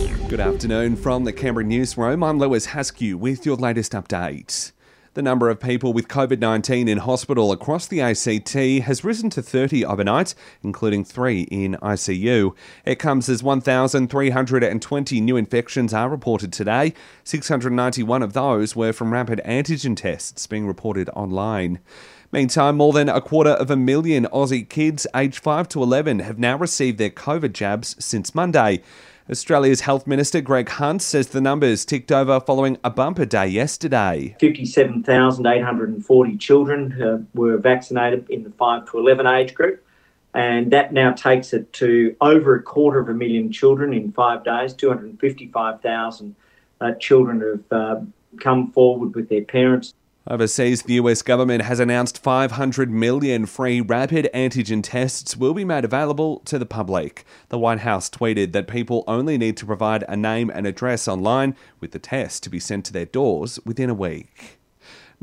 Good afternoon from the Canberra Newsroom. I'm Lewis Haskew with your latest update. The number of people with COVID 19 in hospital across the ACT has risen to 30 overnight, including three in ICU. It comes as 1,320 new infections are reported today. 691 of those were from rapid antigen tests being reported online. Meantime, more than a quarter of a million Aussie kids aged 5 to 11 have now received their COVID jabs since Monday. Australia's Health Minister Greg Hunt says the numbers ticked over following a bumper day yesterday. 57,840 children uh, were vaccinated in the 5 to 11 age group, and that now takes it to over a quarter of a million children in five days. 255,000 uh, children have uh, come forward with their parents. Overseas, the US government has announced 500 million free rapid antigen tests will be made available to the public. The White House tweeted that people only need to provide a name and address online, with the test to be sent to their doors within a week.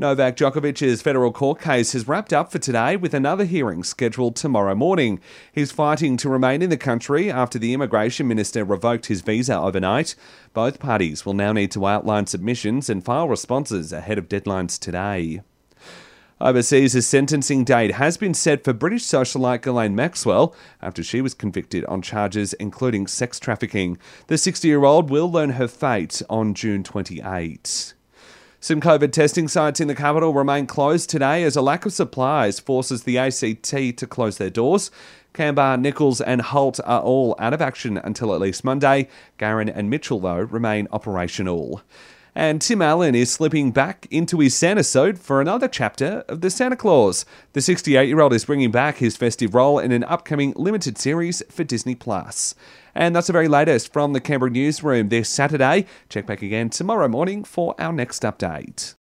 Novak Djokovic's federal court case has wrapped up for today with another hearing scheduled tomorrow morning. He's fighting to remain in the country after the immigration minister revoked his visa overnight. Both parties will now need to outline submissions and file responses ahead of deadlines today. Overseas, a sentencing date has been set for British socialite Ghislaine Maxwell after she was convicted on charges including sex trafficking. The 60 year old will learn her fate on June 28. Some COVID testing sites in the capital remain closed today as a lack of supplies forces the ACT to close their doors. Canberra, Nicholls, and Holt are all out of action until at least Monday. Garran and Mitchell, though, remain operational. And Tim Allen is slipping back into his Santa suit for another chapter of The Santa Claus. The 68 year old is bringing back his festive role in an upcoming limited series for Disney Plus. And that's the very latest from the Canberra newsroom this Saturday. Check back again tomorrow morning for our next update.